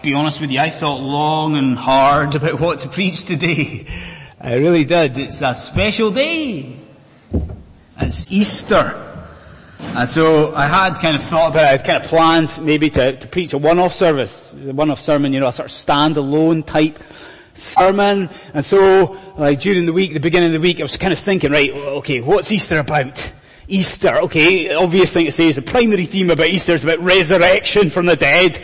Be honest with you, I thought long and hard about what to preach today. I really did. It's a special day. It's Easter. And so I had kind of thought about it, I'd kind of planned maybe to, to preach a one-off service, a one-off sermon, you know, a sort of stand-alone type sermon. And so, like during the week, the beginning of the week, I was kind of thinking, right, okay, what's Easter about? Easter, okay, obvious thing to say is the primary theme about Easter is about resurrection from the dead.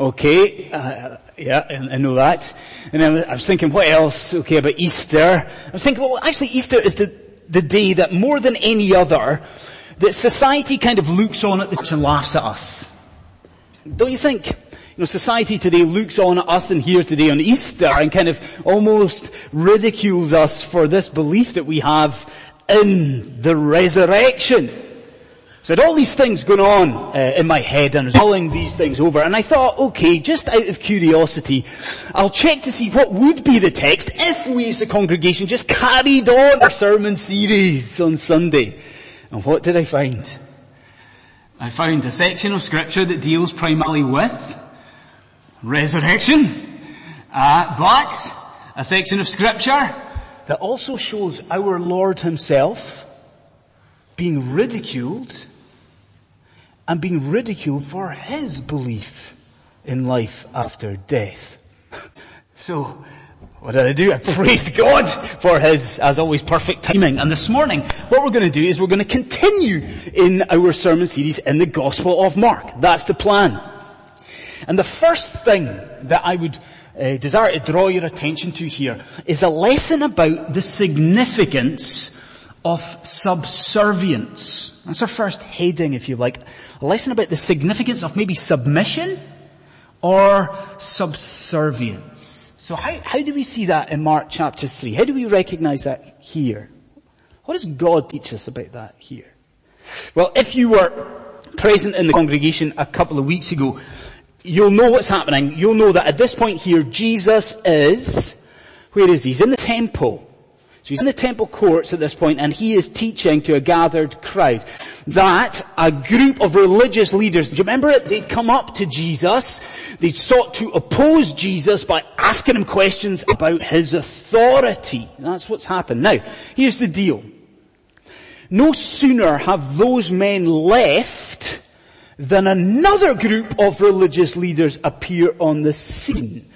Okay, uh, yeah, I, I know that. And then I was thinking, what else? Okay, about Easter. I was thinking, well, actually Easter is the, the day that more than any other, that society kind of looks on at the and laughs at us. Don't you think? You know, society today looks on at us and here today on Easter and kind of almost ridicules us for this belief that we have in the resurrection. So I had all these things going on uh, in my head and I was mulling these things over and I thought, okay, just out of curiosity, I'll check to see what would be the text if we as a congregation just carried on our sermon series on Sunday. And what did I find? I found a section of scripture that deals primarily with resurrection, uh, but a section of scripture that also shows our Lord himself being ridiculed and being ridiculed for his belief in life after death. so, what did I do? I praised God for His, as always, perfect timing. And this morning, what we're going to do is we're going to continue in our sermon series in the Gospel of Mark. That's the plan. And the first thing that I would uh, desire to draw your attention to here is a lesson about the significance of subservience. That's our first heading, if you like. A lesson about the significance of maybe submission or subservience. So how, how do we see that in Mark chapter 3? How do we recognize that here? What does God teach us about that here? Well, if you were present in the congregation a couple of weeks ago, you'll know what's happening. You'll know that at this point here, Jesus is, where is he? He's in the temple. So he's in the temple courts at this point and he is teaching to a gathered crowd. That a group of religious leaders, do you remember it? They'd come up to Jesus. They'd sought to oppose Jesus by asking him questions about his authority. That's what's happened. Now, here's the deal. No sooner have those men left than another group of religious leaders appear on the scene.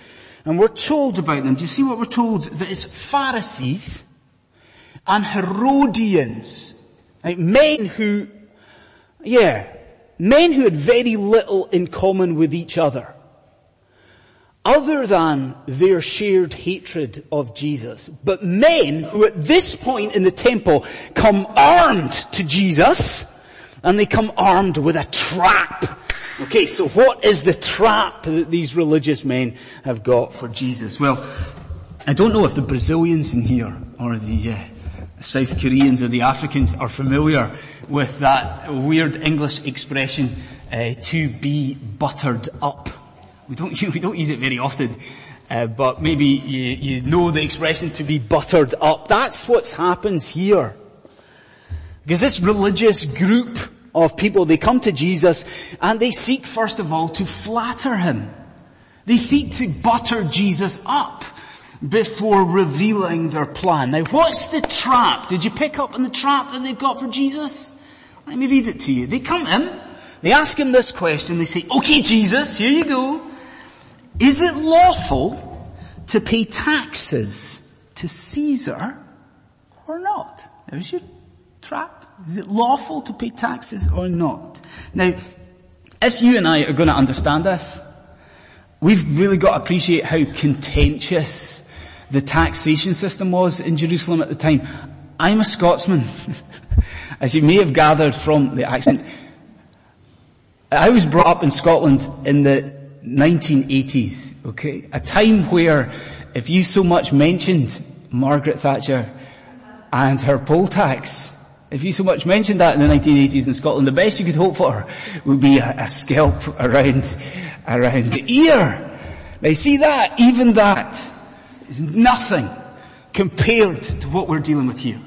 And we're told about them. Do you see what we're told? That it's Pharisees and Herodians. Men who, yeah, men who had very little in common with each other. Other than their shared hatred of Jesus. But men who at this point in the temple come armed to Jesus and they come armed with a trap. Okay, so what is the trap that these religious men have got for Jesus? Well, I don't know if the Brazilians in here or the uh, South Koreans or the Africans are familiar with that weird English expression, uh, to be buttered up. We don't, we don't use it very often, uh, but maybe you, you know the expression to be buttered up. That's what happens here. Because this religious group of people, they come to Jesus and they seek first of all to flatter him. They seek to butter Jesus up before revealing their plan. Now what's the trap? Did you pick up on the trap that they've got for Jesus? Let me read it to you. They come in, they ask him this question, they say, okay Jesus, here you go. Is it lawful to pay taxes to Caesar or not? There's your trap. Is it lawful to pay taxes or not? Now, if you and I are going to understand this, we've really got to appreciate how contentious the taxation system was in Jerusalem at the time. I'm a Scotsman, as you may have gathered from the accent. I was brought up in Scotland in the 1980s, okay? A time where if you so much mentioned Margaret Thatcher and her poll tax, if you so much mentioned that in the 1980s in Scotland, the best you could hope for would be a, a scalp around, around the ear. Now see that, even that is nothing compared to what we're dealing with here.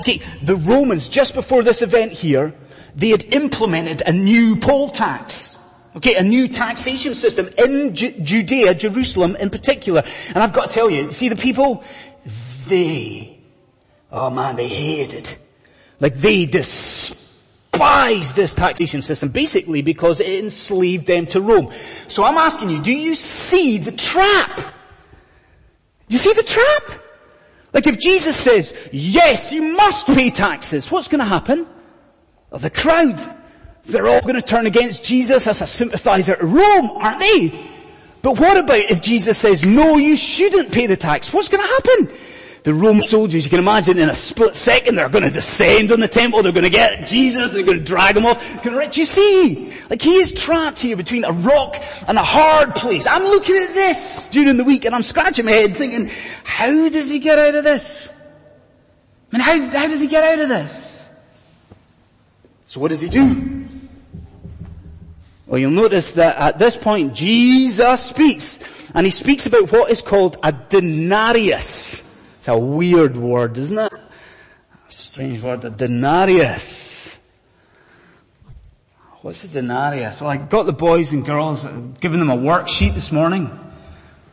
Okay, the Romans, just before this event here, they had implemented a new poll tax. Okay, a new taxation system in Ju- Judea, Jerusalem in particular. And I've got to tell you, see the people, they, oh man, they hated. Like they despised this taxation system basically because it enslaved them to Rome. So I'm asking you, do you see the trap? You see the trap? Like if Jesus says, yes, you must pay taxes, what's going to happen? Well, the crowd, they're all going to turn against Jesus as a sympathizer to Rome, aren't they? But what about if Jesus says, no, you shouldn't pay the tax? What's going to happen? The Roman soldiers, you can imagine in a split second, they're going to descend on the temple, they're going to get Jesus, they're going to drag him off. You see? Like he is trapped here between a rock and a hard place. I'm looking at this during the week and I'm scratching my head thinking, how does he get out of this? I mean, how, how does he get out of this? So what does he do? Well, you'll notice that at this point, Jesus speaks, and he speaks about what is called a denarius. It's a weird word, isn't it? A strange word, a denarius. What's a denarius? Well, I got the boys and girls, I've given them a worksheet this morning,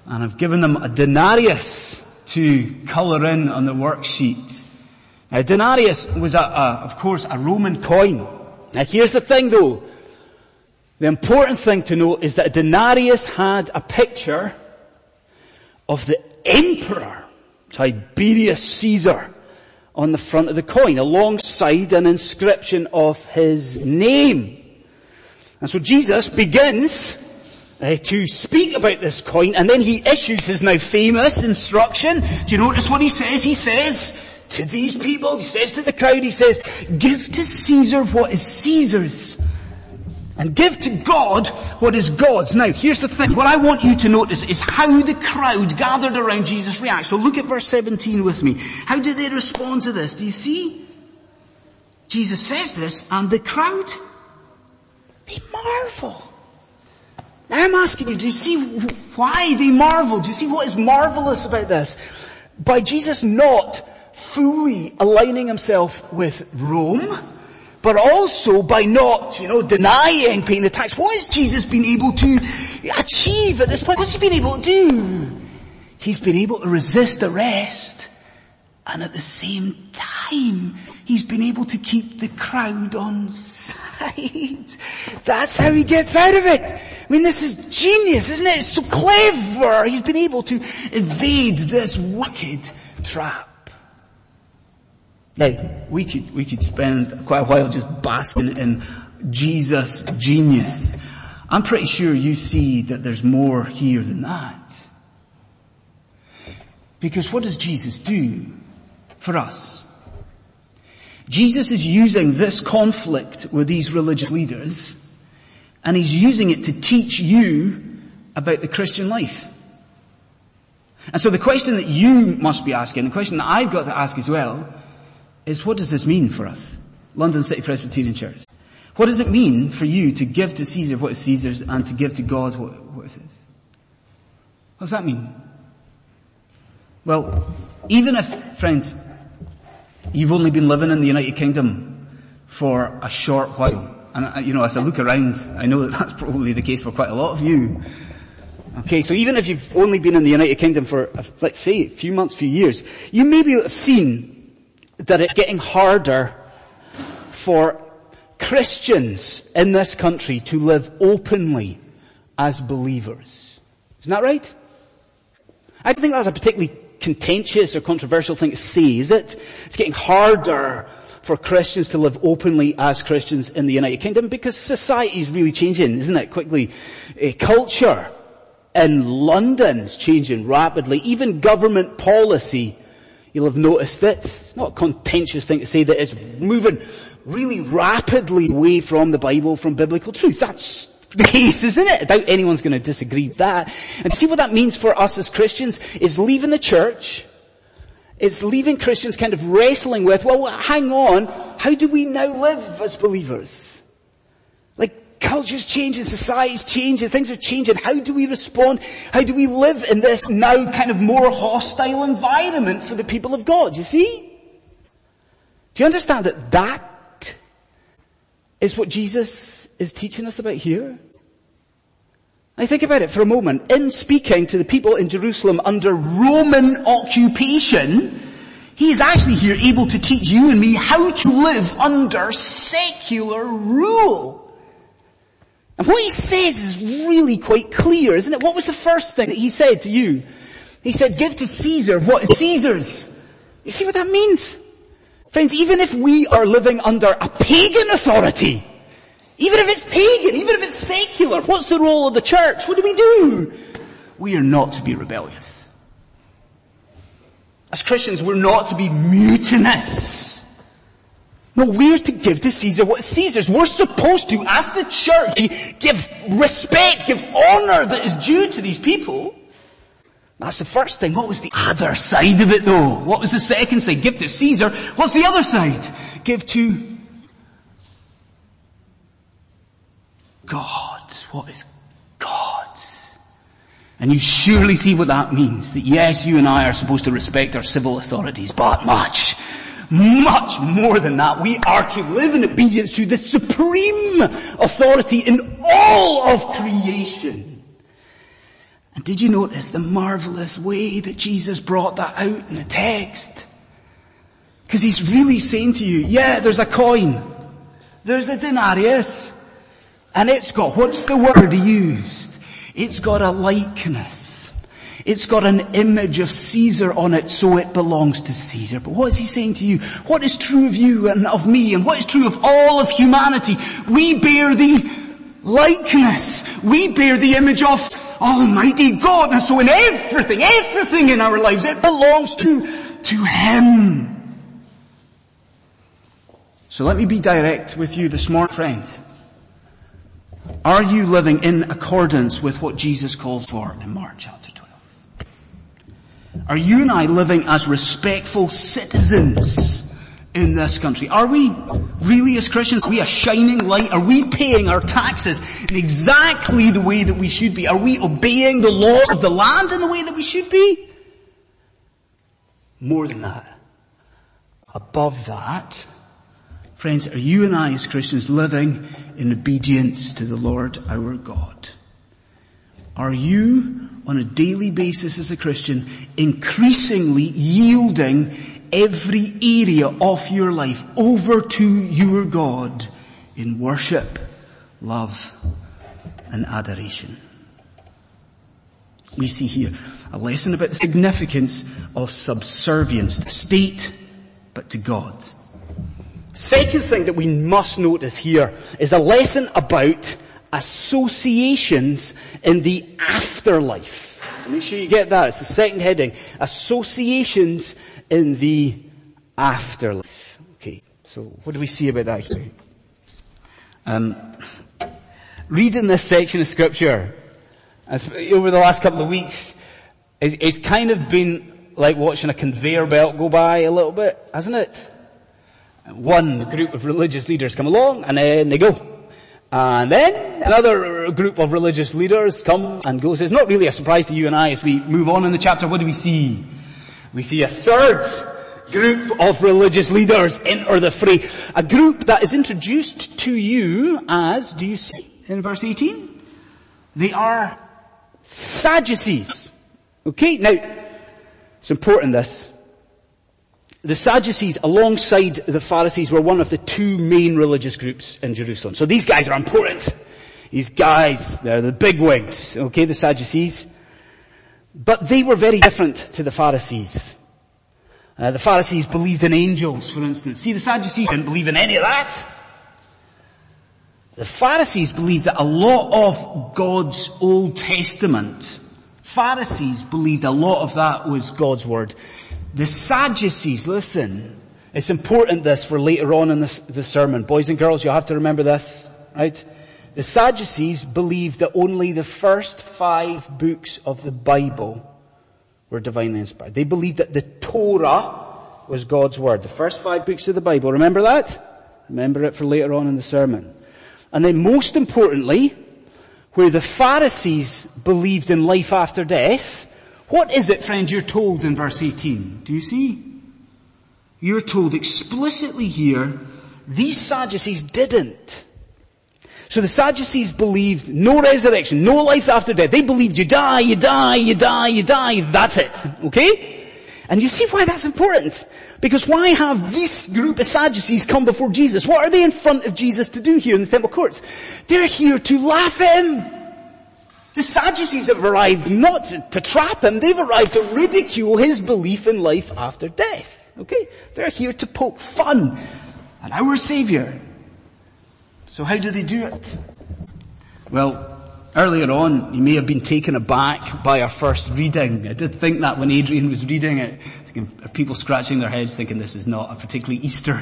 and I've given them a denarius to colour in on the worksheet. Now, denarius was a, a, of course, a Roman coin. Now here's the thing though. The important thing to note is that a denarius had a picture of the emperor Tiberius Caesar on the front of the coin alongside an inscription of his name. And so Jesus begins uh, to speak about this coin and then he issues his now famous instruction. Do you notice what he says? He says to these people, he says to the crowd, he says, give to Caesar what is Caesar's and give to God what is God's. Now, here's the thing. What I want you to notice is how the crowd gathered around Jesus reacts. So look at verse 17 with me. How do they respond to this? Do you see? Jesus says this and the crowd, they marvel. Now I'm asking you, do you see why they marvel? Do you see what is marvelous about this? By Jesus not fully aligning himself with Rome, but also by not, you know, denying paying the tax. What has Jesus been able to achieve at this point? What's he been able to do? He's been able to resist arrest and at the same time, he's been able to keep the crowd on side. That's how he gets out of it. I mean, this is genius, isn't it? It's so clever. He's been able to evade this wicked trap. We could, we could spend quite a while just basking in Jesus' genius. I'm pretty sure you see that there's more here than that. Because what does Jesus do for us? Jesus is using this conflict with these religious leaders and he's using it to teach you about the Christian life. And so the question that you must be asking, the question that I've got to ask as well, is what does this mean for us? London City Presbyterian Church. What does it mean for you to give to Caesar what is Caesar's and to give to God what, what is his? What does that mean? Well, even if, friend, you've only been living in the United Kingdom for a short while, and uh, you know, as I look around, I know that that's probably the case for quite a lot of you. Okay, so even if you've only been in the United Kingdom for, let's say, a few months, few years, you maybe have seen that it's getting harder for Christians in this country to live openly as believers. Isn't that right? I don't think that's a particularly contentious or controversial thing to say, is it? It's getting harder for Christians to live openly as Christians in the United Kingdom because society is really changing, isn't it, quickly? A culture in London is changing rapidly. Even government policy You'll have noticed it. It's not a contentious thing to say that it's moving really rapidly away from the Bible, from biblical truth. That's the case, isn't it? About anyone's going to disagree with that. And see what that means for us as Christians is leaving the church. It's leaving Christians kind of wrestling with, well, hang on, how do we now live as believers? Culture's changing, society's changing, things are changing. How do we respond? How do we live in this now kind of more hostile environment for the people of God? You see? Do you understand that that is what Jesus is teaching us about here? I think about it for a moment. In speaking to the people in Jerusalem under Roman occupation, he is actually here able to teach you and me how to live under secular rule. And what he says is really quite clear, isn't it? What was the first thing that he said to you? He said, give to Caesar what is Caesar's. You see what that means? Friends, even if we are living under a pagan authority, even if it's pagan, even if it's secular, what's the role of the church? What do we do? We are not to be rebellious. As Christians, we're not to be mutinous. No, we're to give to Caesar what Caesar's. We're supposed to, as the church, give respect, give honor that is due to these people. That's the first thing. What was the other side of it though? What was the second side? Give to Caesar. What's the other side? Give to God. What is God's? And you surely see what that means. That yes, you and I are supposed to respect our civil authorities, but much, much more than that. We are to live in obedience to the supreme authority in all of creation. And did you notice the marvelous way that Jesus brought that out in the text? Because he's really saying to you, yeah, there's a coin. There's a denarius. And it's got, what's the word he used? It's got a likeness. It's got an image of Caesar on it, so it belongs to Caesar. But what is he saying to you? What is true of you and of me and what is true of all of humanity? We bear the likeness. We bear the image of Almighty God. And so in everything, everything in our lives, it belongs to, to Him. So let me be direct with you this morning, friend. Are you living in accordance with what Jesus calls for in Mark chapter 12? Are you and I living as respectful citizens in this country? Are we really as Christians, are we a shining light? Are we paying our taxes in exactly the way that we should be? Are we obeying the laws of the land in the way that we should be? More than that. Above that, friends, are you and I as Christians living in obedience to the Lord our God? Are you on a daily basis as a Christian increasingly yielding every area of your life over to your God in worship, love, and adoration? We see here a lesson about the significance of subservience to state, but to God. Second thing that we must notice here is a lesson about associations in the afterlife. So make sure you get that. It's the second heading. Associations in the afterlife. Okay, so what do we see about that here? Um, reading this section of scripture as, over the last couple of weeks, it's, it's kind of been like watching a conveyor belt go by a little bit, hasn't it? One group of religious leaders come along and then they go. And then another group of religious leaders come and go. So it's not really a surprise to you and I as we move on in the chapter. What do we see? We see a third group of religious leaders enter the fray. A group that is introduced to you as, do you see in verse 18? They are Sadducees. Okay, now, it's important this. The Sadducees alongside the Pharisees were one of the two main religious groups in Jerusalem. So these guys are important. These guys, they're the bigwigs, okay, the Sadducees. But they were very different to the Pharisees. Uh, the Pharisees believed in angels, for instance. See, the Sadducees didn't believe in any of that. The Pharisees believed that a lot of God's Old Testament, Pharisees believed a lot of that was God's Word. The Sadducees, listen, it's important this for later on in the, the sermon. Boys and girls, you have to remember this, right? The Sadducees believed that only the first five books of the Bible were divinely inspired. They believed that the Torah was God's Word. The first five books of the Bible. Remember that? Remember it for later on in the sermon. And then most importantly, where the Pharisees believed in life after death, what is it, friends, you're told in verse 18? Do you see? You're told explicitly here, these Sadducees didn't. So the Sadducees believed no resurrection, no life after death. They believed you die, you die, you die, you die, that's it. Okay? And you see why that's important. Because why have this group of Sadducees come before Jesus? What are they in front of Jesus to do here in the temple courts? They're here to laugh at him. The Sadducees have arrived not to, to trap him, they've arrived to ridicule his belief in life after death. Okay? They're here to poke fun at our Savior. So how do they do it? Well, earlier on, you may have been taken aback by our first reading. I did think that when Adrian was reading it. People scratching their heads thinking this is not a particularly Easter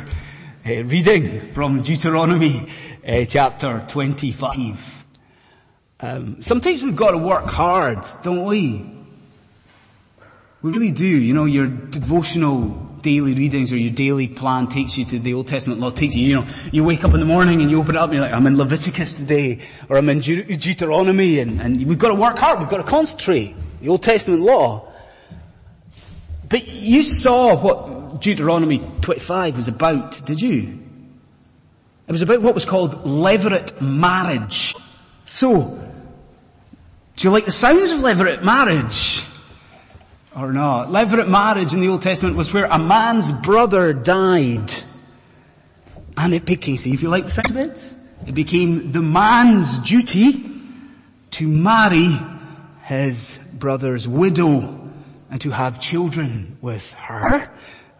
uh, reading from Deuteronomy uh, chapter 25. Um, sometimes we've got to work hard, don't we? We really do. You know, your devotional daily readings or your daily plan takes you to the Old Testament law, takes you, you know, you wake up in the morning and you open it up and you're like, I'm in Leviticus today, or I'm in Deuteronomy, and, and we've got to work hard, we've got to concentrate. The Old Testament law. But you saw what Deuteronomy 25 was about, did you? It was about what was called levirate marriage. So, do you like the sounds of levirate marriage? or not. Levirate marriage in the Old Testament was where a man's brother died. And it became, see if you like the sound of it, it became the man's duty to marry his brother's widow and to have children with her.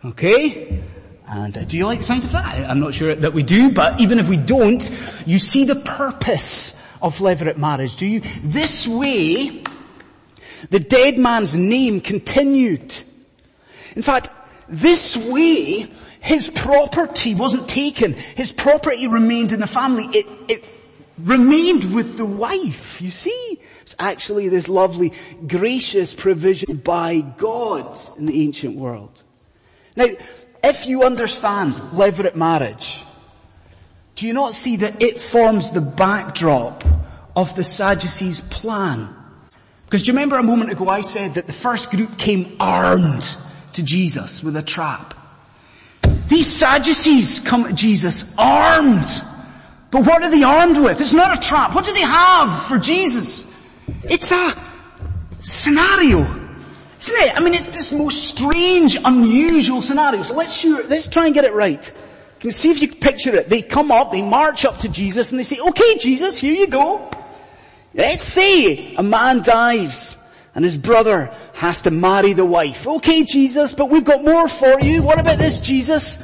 Okay? And uh, do you like the sounds of that? I'm not sure that we do, but even if we don't, you see the purpose of levirate marriage, do you? This way, the dead man's name continued. In fact, this way, his property wasn't taken. His property remained in the family. It, it remained with the wife. You see? It's actually this lovely, gracious provision by God in the ancient world. Now, if you understand levirate marriage, do you not see that it forms the backdrop of the Sadducees' plan? Because do you remember a moment ago I said that the first group came armed to Jesus with a trap? These Sadducees come to Jesus armed. But what are they armed with? It's not a trap. What do they have for Jesus? It's a scenario. Isn't it? I mean, it's this most strange, unusual scenario. So let's sure, let's try and get it right. You see if you can picture it? They come up, they march up to Jesus and they say, okay Jesus, here you go. Let's say a man dies and his brother has to marry the wife. Okay, Jesus, but we've got more for you. What about this, Jesus?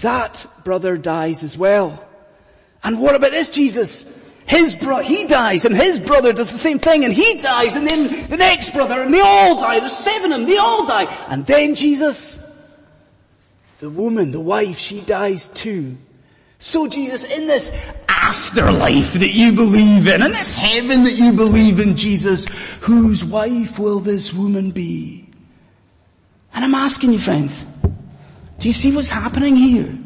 That brother dies as well. And what about this, Jesus? His bro, he dies and his brother does the same thing and he dies and then the next brother and they all die. There's seven of them. They all die. And then Jesus, the woman, the wife, she dies too. So Jesus, in this afterlife that you believe in, in this heaven that you believe in, Jesus, whose wife will this woman be? And I'm asking you friends, do you see what's happening here?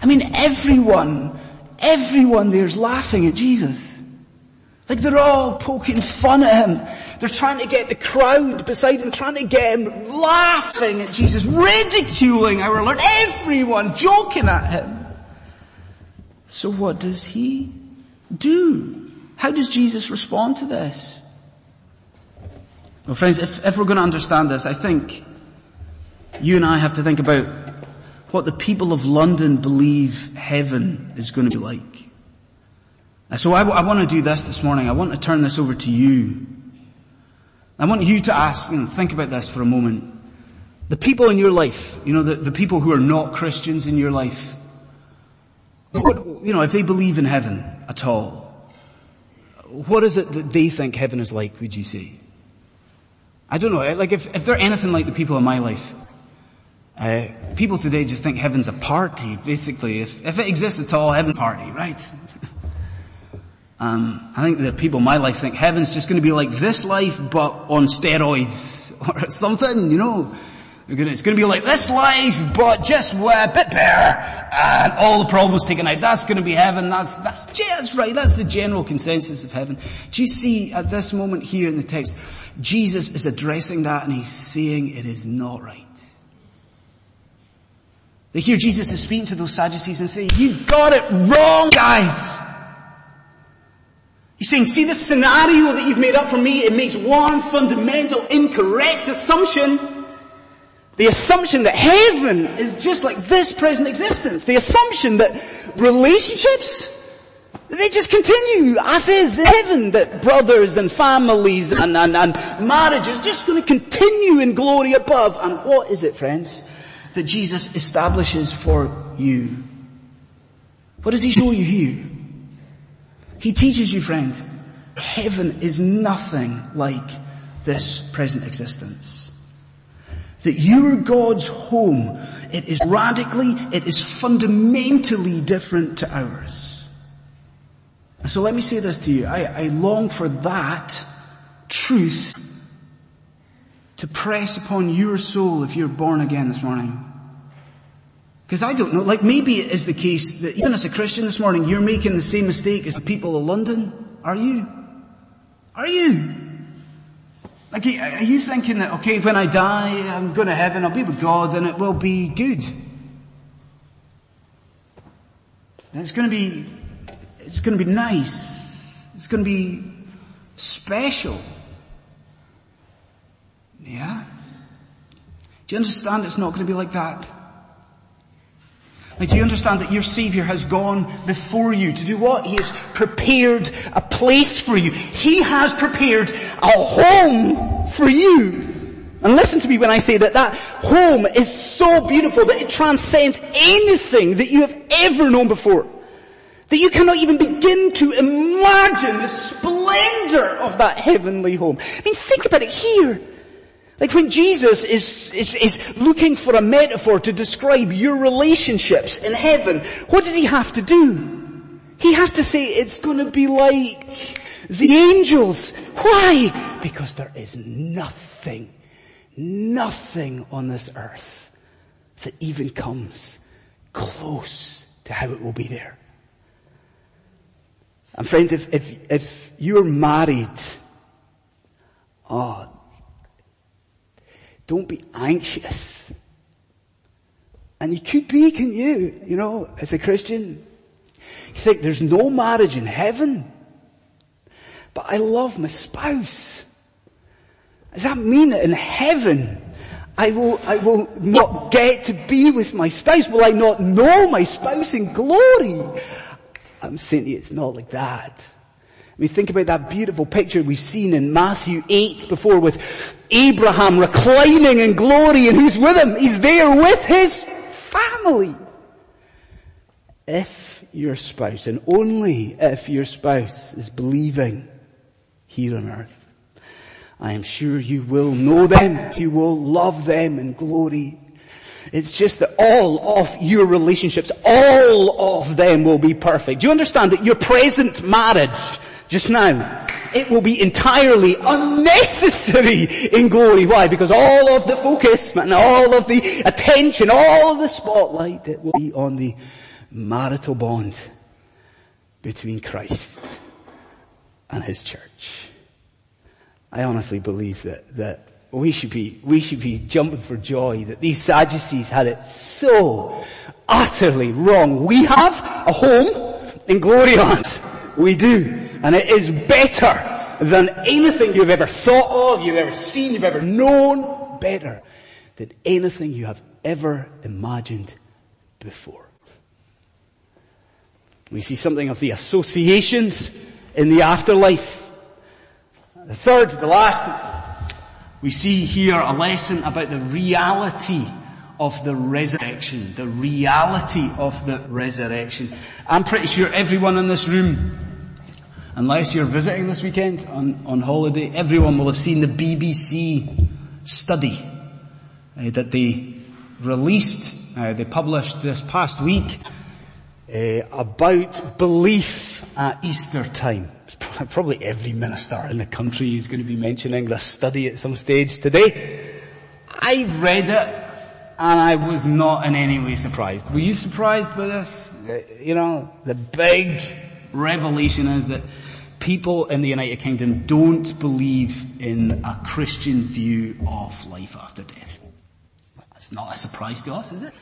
I mean, everyone, everyone there's laughing at Jesus. Like they're all poking fun at him. They're trying to get the crowd beside him, trying to get him laughing at Jesus, ridiculing our Lord, everyone joking at him. So what does he do? How does Jesus respond to this? Well friends, if, if we're going to understand this, I think you and I have to think about what the people of London believe heaven is going to be like. So I, I want to do this this morning. I want to turn this over to you. I want you to ask and think about this for a moment. The people in your life, you know, the, the people who are not Christians in your life, what, you know, if they believe in heaven at all, what is it that they think heaven is like, would you say? I don't know, like if, if they're anything like the people in my life, uh, people today just think heaven's a party, basically. If, if it exists at all, heaven party, right? um, I think that people in my life think heaven's just going to be like this life, but on steroids or something, you know. It's going to be like this life, but just a bit better, and all the problems taken out. That's going to be heaven. That's, that's, that's right. That's the general consensus of heaven. Do you see at this moment here in the text, Jesus is addressing that and he's saying it is not right. They hear Jesus is speaking to those Sadducees and say, you got it wrong, guys. He's saying, see the scenario that you've made up for me, it makes one fundamental incorrect assumption. The assumption that heaven is just like this present existence. The assumption that relationships, they just continue as is in heaven, that brothers and families and, and, and marriage is just going to continue in glory above. And what is it, friends, that Jesus establishes for you? What does he show you here? He teaches you, friend, heaven is nothing like this present existence. That you are God's home. It is radically, it is fundamentally different to ours. So let me say this to you. I, I long for that truth to press upon your soul if you're born again this morning. Because I don't know, like maybe it is the case that even as a Christian this morning, you're making the same mistake as the people of London. Are you? Are you? Like, are you thinking that, okay, when I die, I'm going to heaven, I'll be with God and it will be good? It's going to be, it's going to be nice. It's going to be special. Yeah? Do you understand it's not going to be like that? Do you understand that your Savior has gone before you to do what? He has prepared a place for you. He has prepared a home for you. And listen to me when I say that that home is so beautiful that it transcends anything that you have ever known before. That you cannot even begin to imagine the splendor of that heavenly home. I mean, think about it here. Like when Jesus is, is, is looking for a metaphor to describe your relationships in heaven, what does he have to do? He has to say it's to be like the angels. Why? Because there is nothing, nothing on this earth that even comes close to how it will be there. And friend, if, if, if you're married, oh, don't be anxious. And you could be, can you? You know, as a Christian. You think there's no marriage in heaven. But I love my spouse. Does that mean that in heaven, I will, I will not get to be with my spouse? Will I not know my spouse in glory? I'm saying it's not like that. Mean, think about that beautiful picture we've seen in Matthew 8 before with Abraham reclining in glory and who's with him? He's there with his family. If your spouse, and only if your spouse is believing here on earth, I am sure you will know them, you will love them in glory. It's just that all of your relationships, all of them will be perfect. Do you understand that your present marriage just now. It will be entirely unnecessary in glory. Why? Because all of the focus and all of the attention, all of the spotlight, it will be on the marital bond between Christ and His church. I honestly believe that, that we should be, we should be jumping for joy that these Sadducees had it so utterly wrong. We have a home in glory land. We do. And it is better than anything you've ever thought of, you've ever seen, you've ever known. Better than anything you have ever imagined before. We see something of the associations in the afterlife. The third, the last, we see here a lesson about the reality of the resurrection. The reality of the resurrection. I'm pretty sure everyone in this room Unless you're visiting this weekend on, on holiday, everyone will have seen the BBC study uh, that they released, uh, they published this past week uh, about belief at Easter time. Probably every minister in the country is going to be mentioning this study at some stage today. I read it and I was not in any way surprised. Were you surprised by this? Uh, you know, the big revelation is that people in the United Kingdom don't believe in a Christian view of life after death. That's not a surprise to us, is it?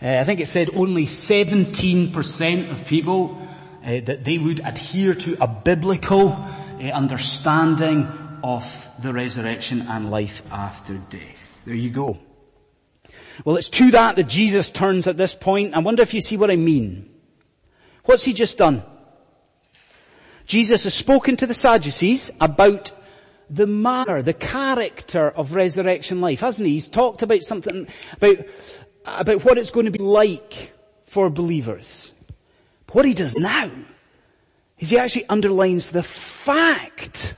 Uh, I think it said only 17% of people uh, that they would adhere to a biblical uh, understanding of the resurrection and life after death. There you go. Well, it's to that that Jesus turns at this point. I wonder if you see what I mean. What's he just done? Jesus has spoken to the Sadducees about the manner, the character of resurrection life, hasn't he? He's talked about something, about, about what it's going to be like for believers. But what he does now is he actually underlines the fact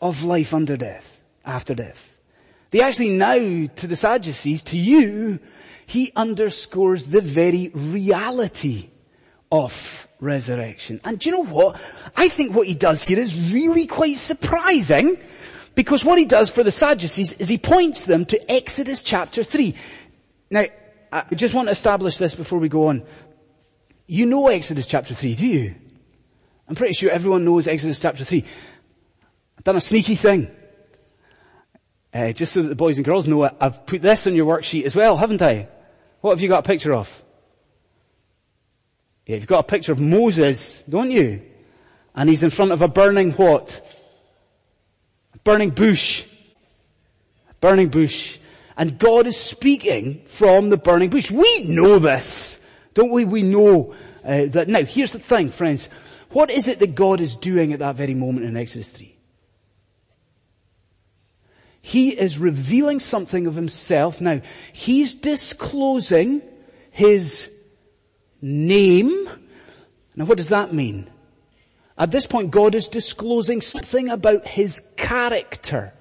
of life under death, after death. They actually now, to the Sadducees, to you, he underscores the very reality of resurrection. And do you know what? I think what he does here is really quite surprising because what he does for the Sadducees is he points them to Exodus chapter 3. Now, I just want to establish this before we go on. You know Exodus chapter 3, do you? I'm pretty sure everyone knows Exodus chapter 3. I've done a sneaky thing. Uh, just so that the boys and girls know it, I've put this on your worksheet as well, haven't I? What have you got a picture of? Yeah, you've got a picture of Moses, don't you? And he's in front of a burning what? A burning bush. A burning bush. And God is speaking from the burning bush. We know this, don't we? We know uh, that. Now, here's the thing, friends. What is it that God is doing at that very moment in Exodus 3? He is revealing something of himself. Now, he's disclosing his name. Now what does that mean? At this point, God is disclosing something about his character.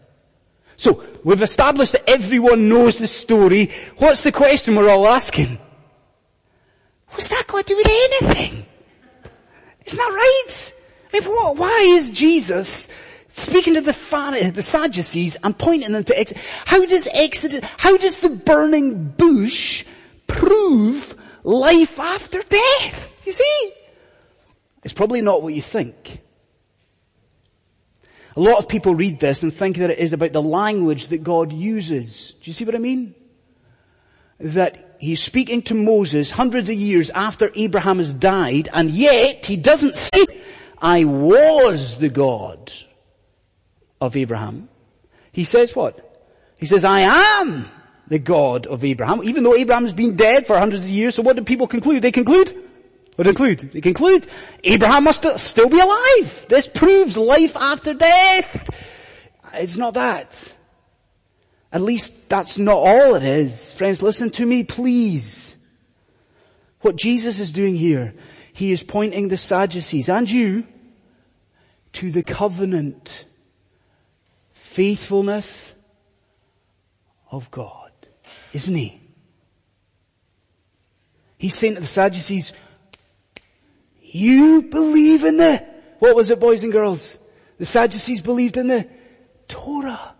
So, we've established that everyone knows the story. What's the question we're all asking? What's that got to do with anything? Isn't that right? I mean, what, why is Jesus speaking to the, the Sadducees and pointing them to Exodus. How does Exodus, how does the burning bush prove life after death? You see? It's probably not what you think. A lot of people read this and think that it is about the language that God uses. Do you see what I mean? That he's speaking to Moses hundreds of years after Abraham has died and yet he doesn't say, I was the God of Abraham. He says what? He says, I am the God of Abraham, even though Abraham has been dead for hundreds of years. So what do people conclude? They conclude, what conclude? They conclude, Abraham must still be alive. This proves life after death. It's not that. At least that's not all it is. Friends, listen to me, please. What Jesus is doing here, He is pointing the Sadducees and you to the covenant faithfulness of God, isn't he? He's saying to the Sadducees, you believe in the, what was it boys and girls? The Sadducees believed in the Torah.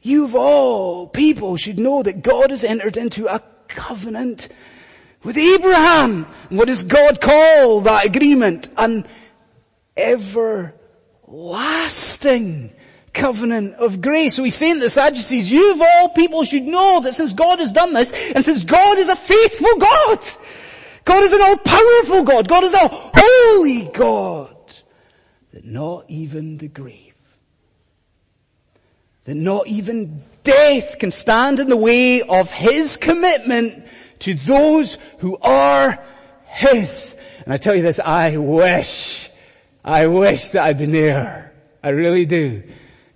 You of all people should know that God has entered into a covenant with Abraham. What does God call that agreement? An ever lasting covenant of grace. So he's saying to the Sadducees, you of all people should know that since God has done this, and since God is a faithful God, God is an all-powerful God, God is a holy God, that not even the grave, that not even death can stand in the way of His commitment to those who are His. And I tell you this, I wish I wish that I'd been there. I really do.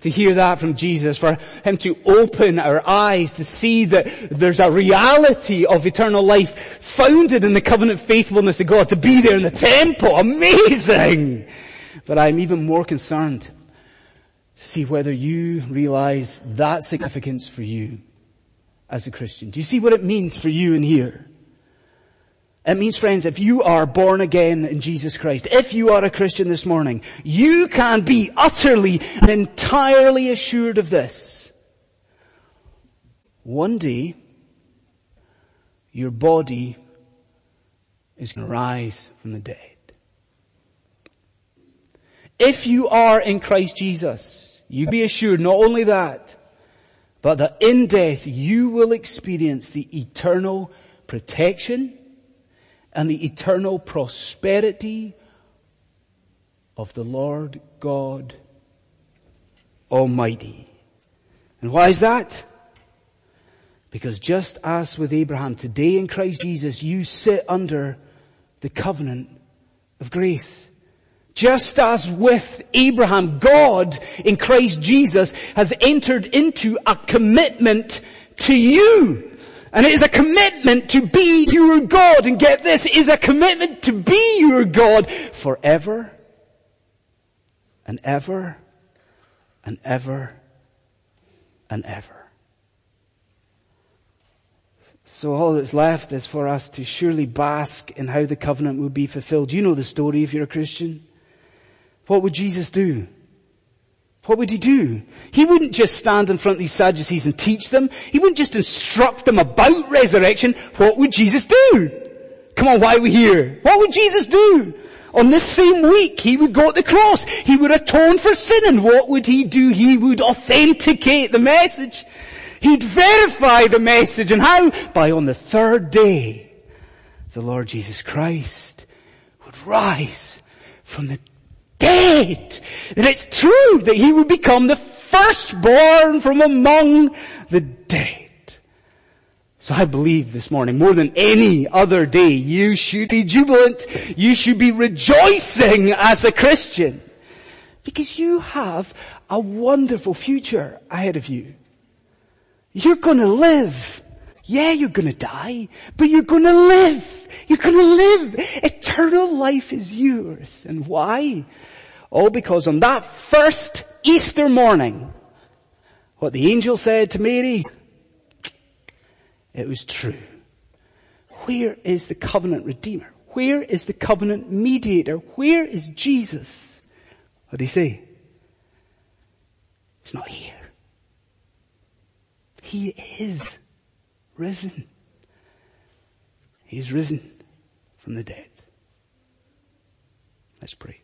To hear that from Jesus, for Him to open our eyes to see that there's a reality of eternal life founded in the covenant faithfulness of God, to be there in the temple. Amazing! But I'm even more concerned to see whether you realize that significance for you as a Christian. Do you see what it means for you in here? It means friends, if you are born again in Jesus Christ, if you are a Christian this morning, you can be utterly and entirely assured of this. One day, your body is going to rise from the dead. If you are in Christ Jesus, you be assured not only that, but that in death you will experience the eternal protection, and the eternal prosperity of the Lord God Almighty. And why is that? Because just as with Abraham, today in Christ Jesus, you sit under the covenant of grace. Just as with Abraham, God in Christ Jesus has entered into a commitment to you. And it is a commitment to be your God. And get this, it is a commitment to be your God forever and ever and ever and ever. So all that's left is for us to surely bask in how the covenant will be fulfilled. You know the story if you're a Christian. What would Jesus do? What would he do? He wouldn't just stand in front of these Sadducees and teach them. He wouldn't just instruct them about resurrection. What would Jesus do? Come on, why are we here? What would Jesus do? On this same week, he would go to the cross. He would atone for sin. And what would he do? He would authenticate the message. He'd verify the message. And how? By on the third day, the Lord Jesus Christ would rise from the dead. And it's true that he would become the firstborn from among the dead. So I believe this morning, more than any other day, you should be jubilant. You should be rejoicing as a Christian. Because you have a wonderful future ahead of you. You're gonna live. Yeah, you're gonna die, but you're gonna live. You're gonna live. Eternal life is yours. And why? All because on that first Easter morning, what the angel said to Mary, it was true. Where is the covenant redeemer? Where is the covenant mediator? Where is Jesus? What did he say? He's not here. He is risen. He's risen from the dead. Let's pray.